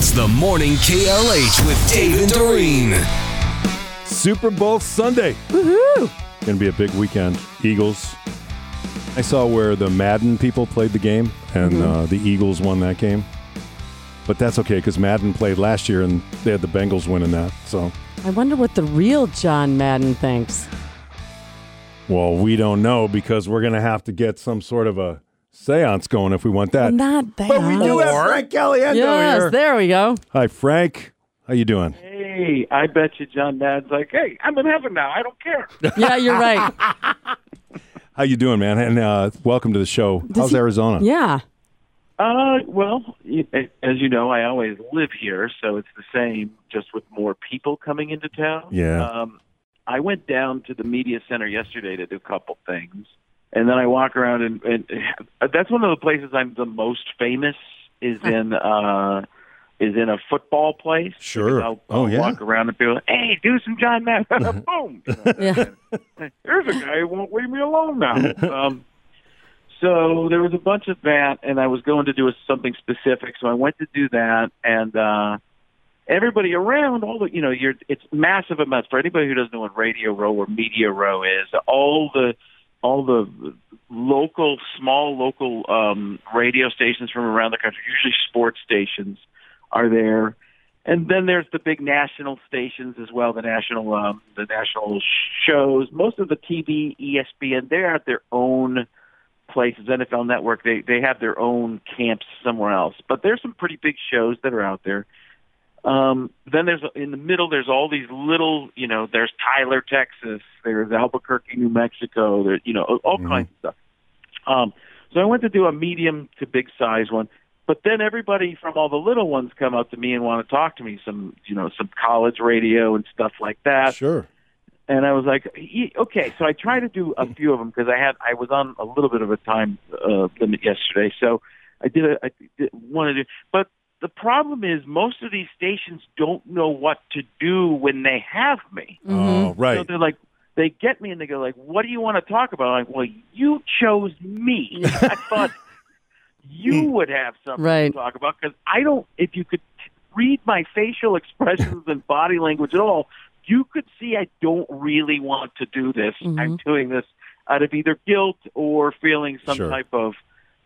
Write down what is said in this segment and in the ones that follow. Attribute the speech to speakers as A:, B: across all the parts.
A: It's the morning KLH with Dave and Doreen.
B: Super Bowl Sunday. Woohoo! Gonna be a big weekend. Eagles. I saw where the Madden people played the game, and uh, the Eagles won that game. But that's okay because Madden played last year, and they had the Bengals winning that. So,
C: I wonder what the real John Madden thinks.
B: well, we don't know because we're gonna have to get some sort of a séance going if we want that.
C: Not that.
B: But we do have Frank Caliendo
C: Yes,
B: here.
C: there we go.
B: Hi, Frank. How you doing?
D: Hey, I bet you John Madden's like, hey, I'm in heaven now. I don't care.
C: Yeah, you're right.
B: How you doing, man? And uh, welcome to the show. How's
C: he-
B: Arizona?
C: Yeah.
D: Uh, well, as you know, I always live here, so it's the same, just with more people coming into town.
B: Yeah.
D: Um, I went down to the media center yesterday to do a couple things, and then I walk around, and, and that's one of the places I'm the most famous is in. uh is in a football place.
B: Sure.
D: Because I'll,
B: Oh,
D: I'll
B: yeah?
D: walk around and be like, "Hey, do some John Madden." Boom. You know,
C: Yeah.
D: There's a guy who won't leave me alone now. Um, so there was a bunch of that, and I was going to do a, something specific, so I went to do that, and uh, everybody around, all the, you know, you're, it's massive amounts. For anybody who doesn't know what Radio Row or Media Row is, all the, all the local, small local um, radio stations from around the country, usually sports stations, are there. And then there's the big national stations as well, the national um, the national shows. Most of the TV, ESPN, they're at their own places. NFL Network, they they have their own camps somewhere else. But there's some pretty big shows that are out there. Um, then there's in the middle. There's all these little, you know. There's Tyler, Texas. There's Albuquerque, New Mexico. There, you know, all kinds of stuff. Um, so I went to do a medium to big size one. But then everybody from all the little ones come up to me and want to talk to me. Some, you know, some college radio and stuff like that.
B: Sure.
D: And I was like, "Ye- okay. So I tried to do a few of them because I had I was on a little bit of a time uh, limit yesterday. So I did a I did, wanted to, but the problem is most of these stations don't know what to do when they have me.
B: Mm-hmm.
D: Oh,
B: right.
D: So they're like, they get me and they go like, "What do you want to talk about?" I'm like, "Well, you chose me. I thought you hmm. would have something
C: Right.
D: to talk about because I don't. If you could read my facial expressions and body language at all, you could see I don't really want to do this. I'm mm-hmm. doing this out of either guilt or feeling some
B: Sure.
D: type of."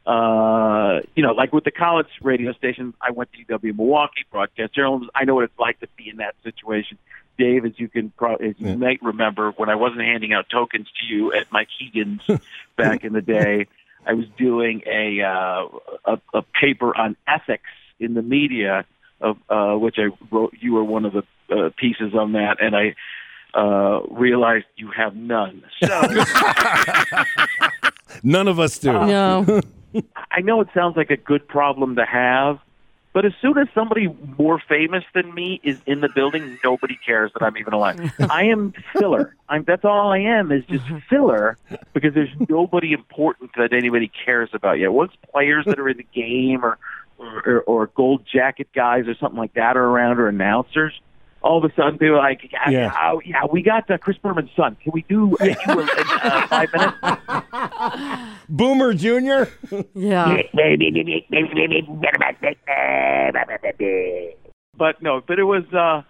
D: Uh, you know, like with the college radio station, I went to UW Milwaukee Broadcast Journalism. I know what it's like to be in that situation. Dave, as you can, pro- as you
B: Yeah.
D: might remember, when I wasn't handing out tokens to you at Mike Keegan's back in the day, I was doing a uh, a, a paper on ethics in the media, of uh, which I wrote. You were one of the uh, pieces on that, and I uh, realized you have none. So
B: None of us do.
C: No.
D: I know it sounds like a good problem to have, but as soon as somebody more famous than me is in the building, nobody cares that I'm even alive. I am filler. I'm that's all I am is just mm-hmm. filler because there's nobody important that anybody cares about yet. Once players that are in the game or or, or gold jacket guys or something like that are around or announcers, all of a sudden they were like, yeah,
B: Yeah.
D: yeah, yeah we got uh, Chris Berman's son. Can we do uh, you in uh, five minutes?
B: Boomer Junior.
C: Yeah.
D: but no, but it was uh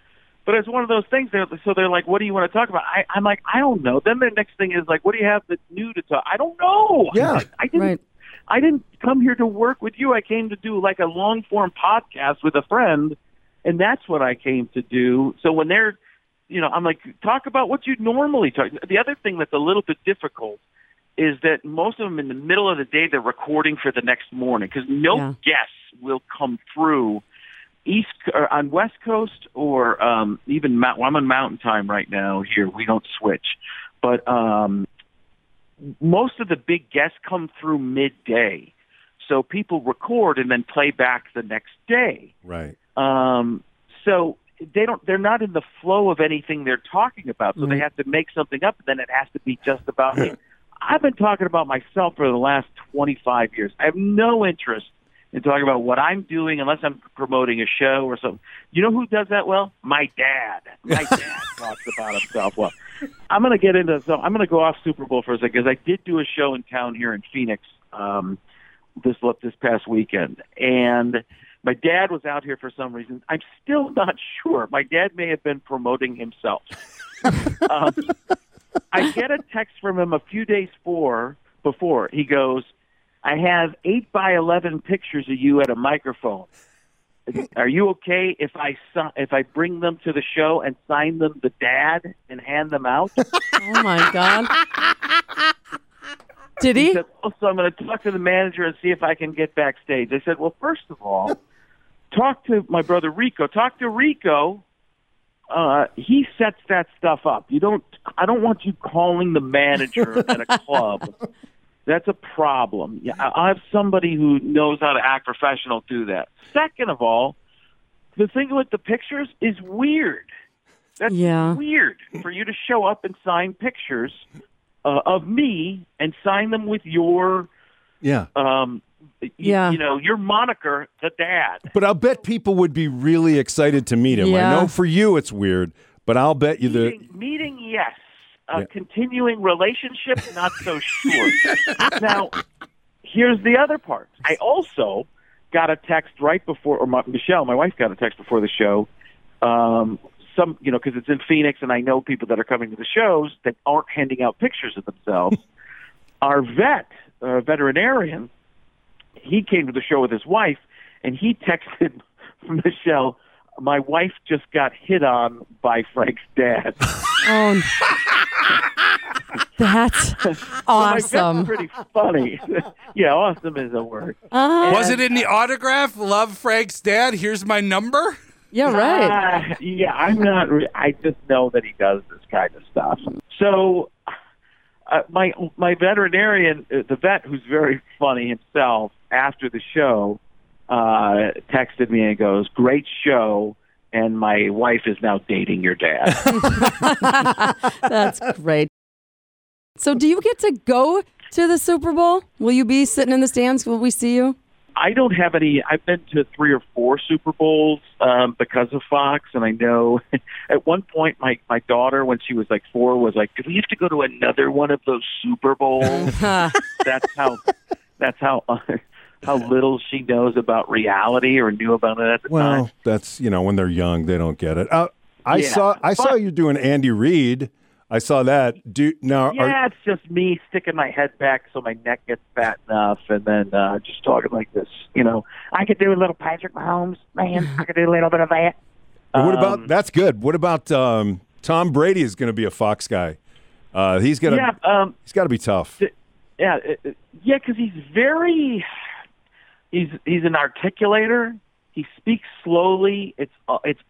D: but it's one of those things they're so they're like, What do you want to talk about? I, I'm like, I don't know. Then the next thing is like, what do you have that's new to talk? I don't know.
B: Yeah.
D: I didn't
C: Right.
D: I didn't come here to work with you. I came to do like a long form podcast with a friend and that's what I came to do. So when they're you know, I'm like, talk about what you normally talk. The other thing that's a little bit difficult is that most of them in the middle of the day they're recording for the next morning because no
C: Yeah.
D: guests will come through east or on west coast or um even mount well, I'm on mountain time right now here we don't switch but um most of the big guests come through midday so people record and then play back the next day
B: Right.
D: Um, so they don't they're not in the flow of anything they're talking about. So they have to make something up and then it has to be just about me. I've been talking about myself for the last 25 years. I have no interest in talking about what i'm doing unless i'm promoting a show or something. You know who does that well? My dad. My dad talks about himself well. I'm going to get into so i'm going to go off super bowl for a second because i did do a show in town here in phoenix um this this past weekend. And My dad was out here for some reason. I'm still not sure. My dad may have been promoting himself. um, I get a text from him a few days for, before. He goes, I have 8 by 11 pictures of you at a microphone. Are you okay if I if I bring them to the show and sign them to dad and hand them out?
C: Oh my God. Did
D: He
C: he?
D: said, oh, so I'm going to talk to the manager and see if I can get backstage. I said, well, first of all, talk to my brother Rico. Talk to Rico. Uh, he sets that stuff up. You don't. I don't want you calling the manager at a club. That's a problem. Yeah, I I have somebody who knows how to act professional do that. Second of all, the thing with the pictures is weird. That's
C: Yeah.
D: weird for you to show up and sign pictures uh, of me and sign them with your
B: Yeah.
D: um y-
C: Yeah.
D: you know your moniker the dad
B: But I'll bet people would be really excited to meet him. I know for you it's weird, but I'll bet you the
D: meeting, meeting yes a
B: Yeah.
D: continuing relationship not so sure now here's the other part i also got a text right before or my, michelle my wife got a text before the show um some you know because it's in phoenix and i know people that are coming to the shows that aren't handing out pictures of themselves our vet uh, veterinarian he came to the show with his wife and he texted michelle my wife just got hit on by frank's dad
C: Oh, that's
D: My vet's
C: awesome.
D: pretty funny. yeah, awesome is a word.
C: Uh,
E: Was it in the autograph? Love Frank's dad. Here's my number.
C: yeah, right.
D: Uh, yeah, I'm not. Re- I just know that he does this kind of stuff. So, uh, my my veterinarian, uh, the vet, who's very funny himself, after the show, uh, texted me and goes, "Great show." And my wife is now dating your dad.
C: That's great. So, do you get to go to the Super Bowl? Will you be sitting in the stands? Will we see you?
D: I don't have any. I've been to three or four Super Bowls um, because of Fox, and I know at one point my my daughter, when she was like four, was like, "Do we have to go to another one of those Super Bowls?" that's how. That's how. how little she knows about reality or knew about it at the
B: well,
D: time.
B: that's you know when they're young they don't get it. Uh, I
D: Yeah,
B: saw I saw you doing Andy Reid. I saw that. Do now are,
D: Yeah, it's just me sticking my head back so my neck gets fat enough, and then uh, just talking like this. You know, I could do a little Patrick Mahomes, man. I could do a little bit of that.
B: what about
D: Um,
B: that's good. What about um, Tom Brady is going to be a Fox guy. Uh, he's gonna
D: Yeah, um,
B: he's got to be tough.
D: yeah, it- yeah, because he's very he's he's an articulator. He speaks slowly. It's uh, it's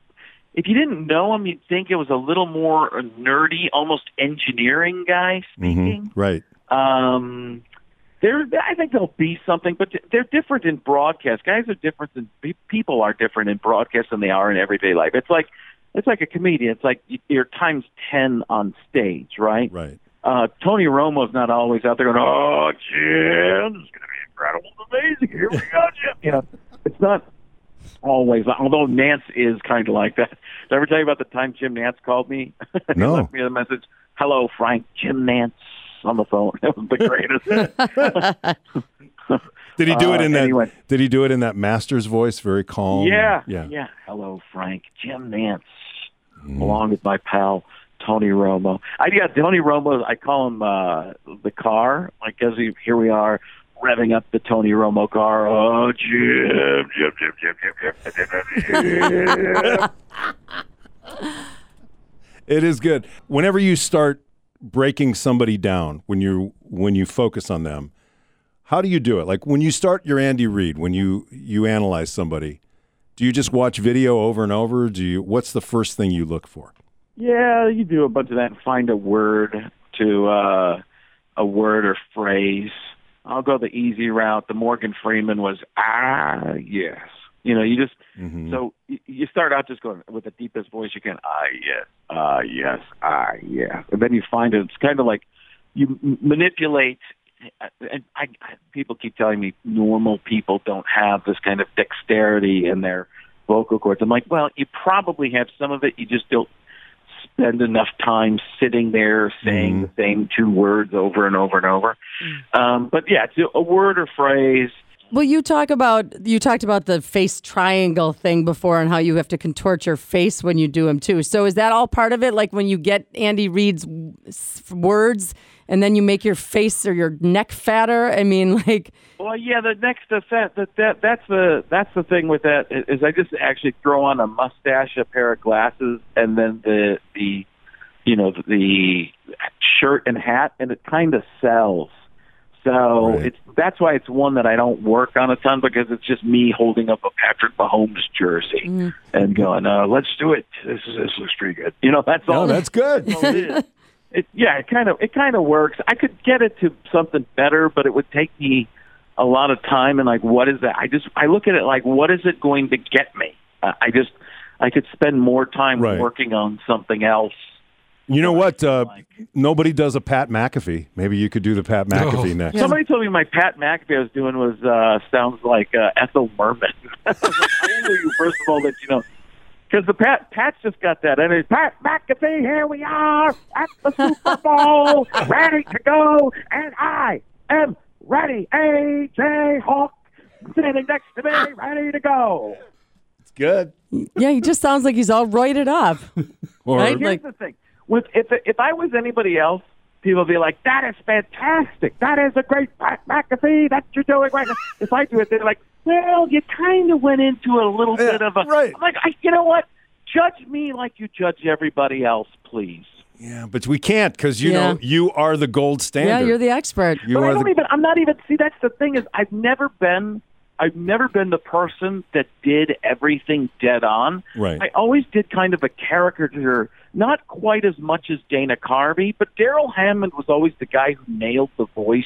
D: if you didn't know him, you'd think it was a little more nerdy, almost engineering guy speaking.
B: Right.
D: Um, there, I think there'll be something, but they're different in broadcast. Guys are different than people are different in broadcast than they are in everyday life. It's like it's like a comedian. It's like you're times ten on stage, right?
B: Right.
D: uh, Tony Romo's not always out there going, "Oh, Jim, this is going to be incredible, and amazing. Here we go, Jim." You know, it's not always. Although Nantz is kind of like that. I ever tell you about the time Jim Nantz called me? he
B: No.
D: left me a message. Hello, Frank. Jim Nantz on the phone. It was the greatest.
B: Did he do it
D: Uh,
B: in that?
D: anyway.
B: Did he do it in that master's voice, very calm?
D: yeah,
B: Yeah.
D: yeah. Hello, Frank. Jim Nance, along with my pal. Tony Romo. I yeah, Tony Romo. I call him uh, the car. Like as he, here we are revving up the Tony Romo car. Oh, Jim, Jim, Jim, Jim, Jim, Jim, Jim.
B: it is good. Whenever you start breaking somebody down, when you when you focus on them, how do you do it? Like when you start your Andy Reid, when you you analyze somebody, do you just watch video over and over? Do you? What's the first thing you look for?
D: Yeah, you do a bunch of that. Find a word to uh, a word or phrase I'll go the easy route. The Morgan Freeman was ah yes. You know, you just so y- you start out just going with the deepest voice you can. Ah yes, ah yes, ah yes, and then you find it. It's kind of like you manipulate. And I, I, people keep telling me normal people don't have this kind of dexterity in their vocal cords. I'm like, well, you probably have some of it. You just don't spend enough time sitting there saying the same two words over and over and over. Um, but yeah, to a word or phrase.
C: Well, you talk about you talked about the face triangle thing before and how you have to contort your face when you do them too. So is that all part of it? Like when you get Andy Reid's words and then you make your face or your neck fatter? I mean, like
D: Well, yeah, the next effect that that that's the that's the thing with that is I just actually throw on a mustache, a pair of glasses, and then the the you know the shirt and hat, and it kind of sells. So
B: Right.
D: it's that's why it's one that I don't work on a ton because it's just me holding up a Patrick Mahomes jersey and going, uh, "Let's do it. This is this looks pretty good." You know, that's all.
B: That's good.
D: all it is. It, yeah, it kind of it kind of works. I could get it to something better, but it would take me a lot of time. And like, what is that? I just I look at it like, what is it going to get me? Uh, I just I could spend more time
B: Right.
D: working on something else.
B: You know what? Uh,
D: Like-
B: nobody does a Pat McAfee. Maybe you could do the Pat McAfee
E: Oh.
B: next.
D: Somebody told me my Pat McAfee I was doing was uh, sounds like uh, Ethel Merman. I was like, How old are you? First of all, that you know. Because the Pat Pat's just got that energy. Pat McAfee, here we are at the Super Bowl, ready to go, and I am ready. AJ Hawk sitting next to me, ready to go.
B: It's good.
C: yeah, he just sounds like he's all roided up.
B: Or
C: Right?
D: Here's
C: Like-
D: the thing: with if if I was anybody else, people would be like, "That is fantastic. That is a great Pat McAfee. That you're doing right." now." If I do it, they're like, "Well, you kind of went into a little
B: Yeah,
D: bit of a."
B: right.
D: I'm like, I, you know what? Judge me like you judge everybody else, please.
B: yeah, but we can't because you
C: Yeah.
B: know you are the gold standard.
C: Yeah, you're the expert.
B: You
D: but I
B: are
D: don't
B: the.
D: even. I'm not even. See, that's the thing is, I've never been. I've never been the person that did everything dead on.
B: Right.
D: I always did kind of a caricature, not quite as much as Dana Carvey, but Darrell Hammond was always the guy who nailed the voice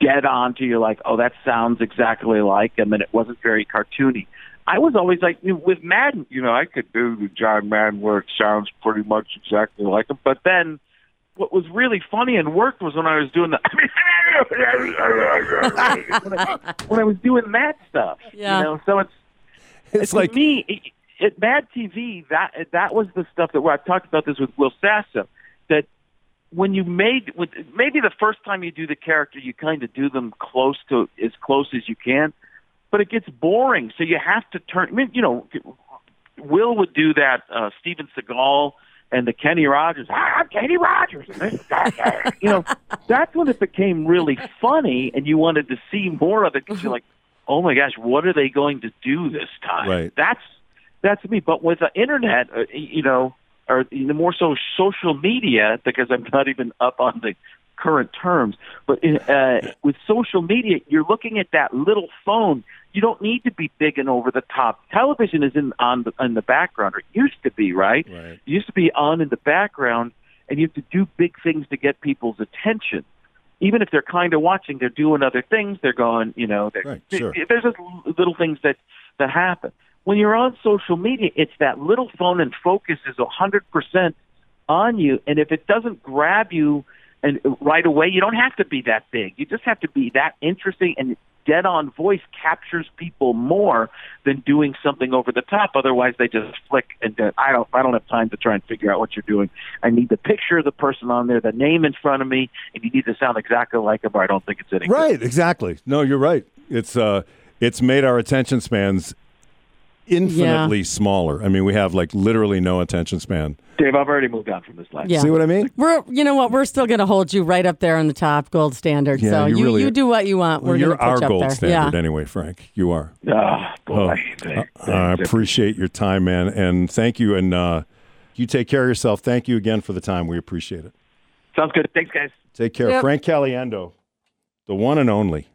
D: dead on to you, like, oh, that sounds exactly like him, and it wasn't very cartoony. I was always like, with Madden, you know, I could do the John Madden where it sounds pretty much exactly like him, but then what was really funny and worked was when I was doing the when, I, when I was doing that stuff.
C: Yeah.
D: You know, so it's
B: It's
D: to
B: like
D: me, it, it, Mad TV. That that was the stuff that where I've talked about this with Will Sasso. That when you made, with, maybe the first time you do the character, you kind of do them close to as close as you can, but it gets boring. So you have to turn. I mean, you know, Will would do that. Uh, Steven Seagal and the Kenny Rogers. "Ah, I'm Kenny Rogers. you know, that's when it became really funny, and you wanted to see more of it because you're like, oh my gosh, what are they going to do this time?
B: Right.
D: That's that's me. But with the internet, uh, you know, or the more so social media, because I'm not even up on the current terms. But in, uh, with social media, you're looking at that little phone. You don't need to be big and over the top. Television is in on the in the background, or it used to be, right?
B: Right.
D: It used to be on in the background, and you have to do big things to get people's attention. Even if they're kind of watching, they're doing other things. They're going, you know,
B: Right, sure.
D: there's just little things that that happen. When you're on social media, it's that little phone and focus is hundred percent on you, and if it doesn't grab you and right away, you don't have to be that big. You just have to be that interesting and dead on voice captures people more than doing something over the top. Otherwise, they just flick and I don't. I don't have time to try and figure out what you're doing. I need the picture of the person on there, the name in front of me, and you need to sound exactly like them, or I don't think it's any.
B: Right, exactly. No, you're right. It's uh it's made our attention spans infinitely smaller. I mean, we have like literally no attention span.
D: Dave, I've already moved on from this last.
C: Yeah.
B: See what I mean?
C: We're, you know what? We're still going to hold you right up there on the top, gold standard.
B: Yeah,
C: so
B: you
C: you,
B: really-
C: you do what you want. We're
B: you're
C: going to put
B: our
C: up
B: gold
C: there.
B: standard
C: yeah.
B: anyway, Frank. You are.
D: Oh, boy.
B: Oh,
D: Thanks.
B: I
D: Thanks.
B: appreciate your time, man, and thank you. And uh, you take care of yourself. Thank you again for the time. We appreciate it.
D: Sounds good. Thanks, guys.
B: Take care,
C: Yep.
B: Frank Caliendo, the one and only.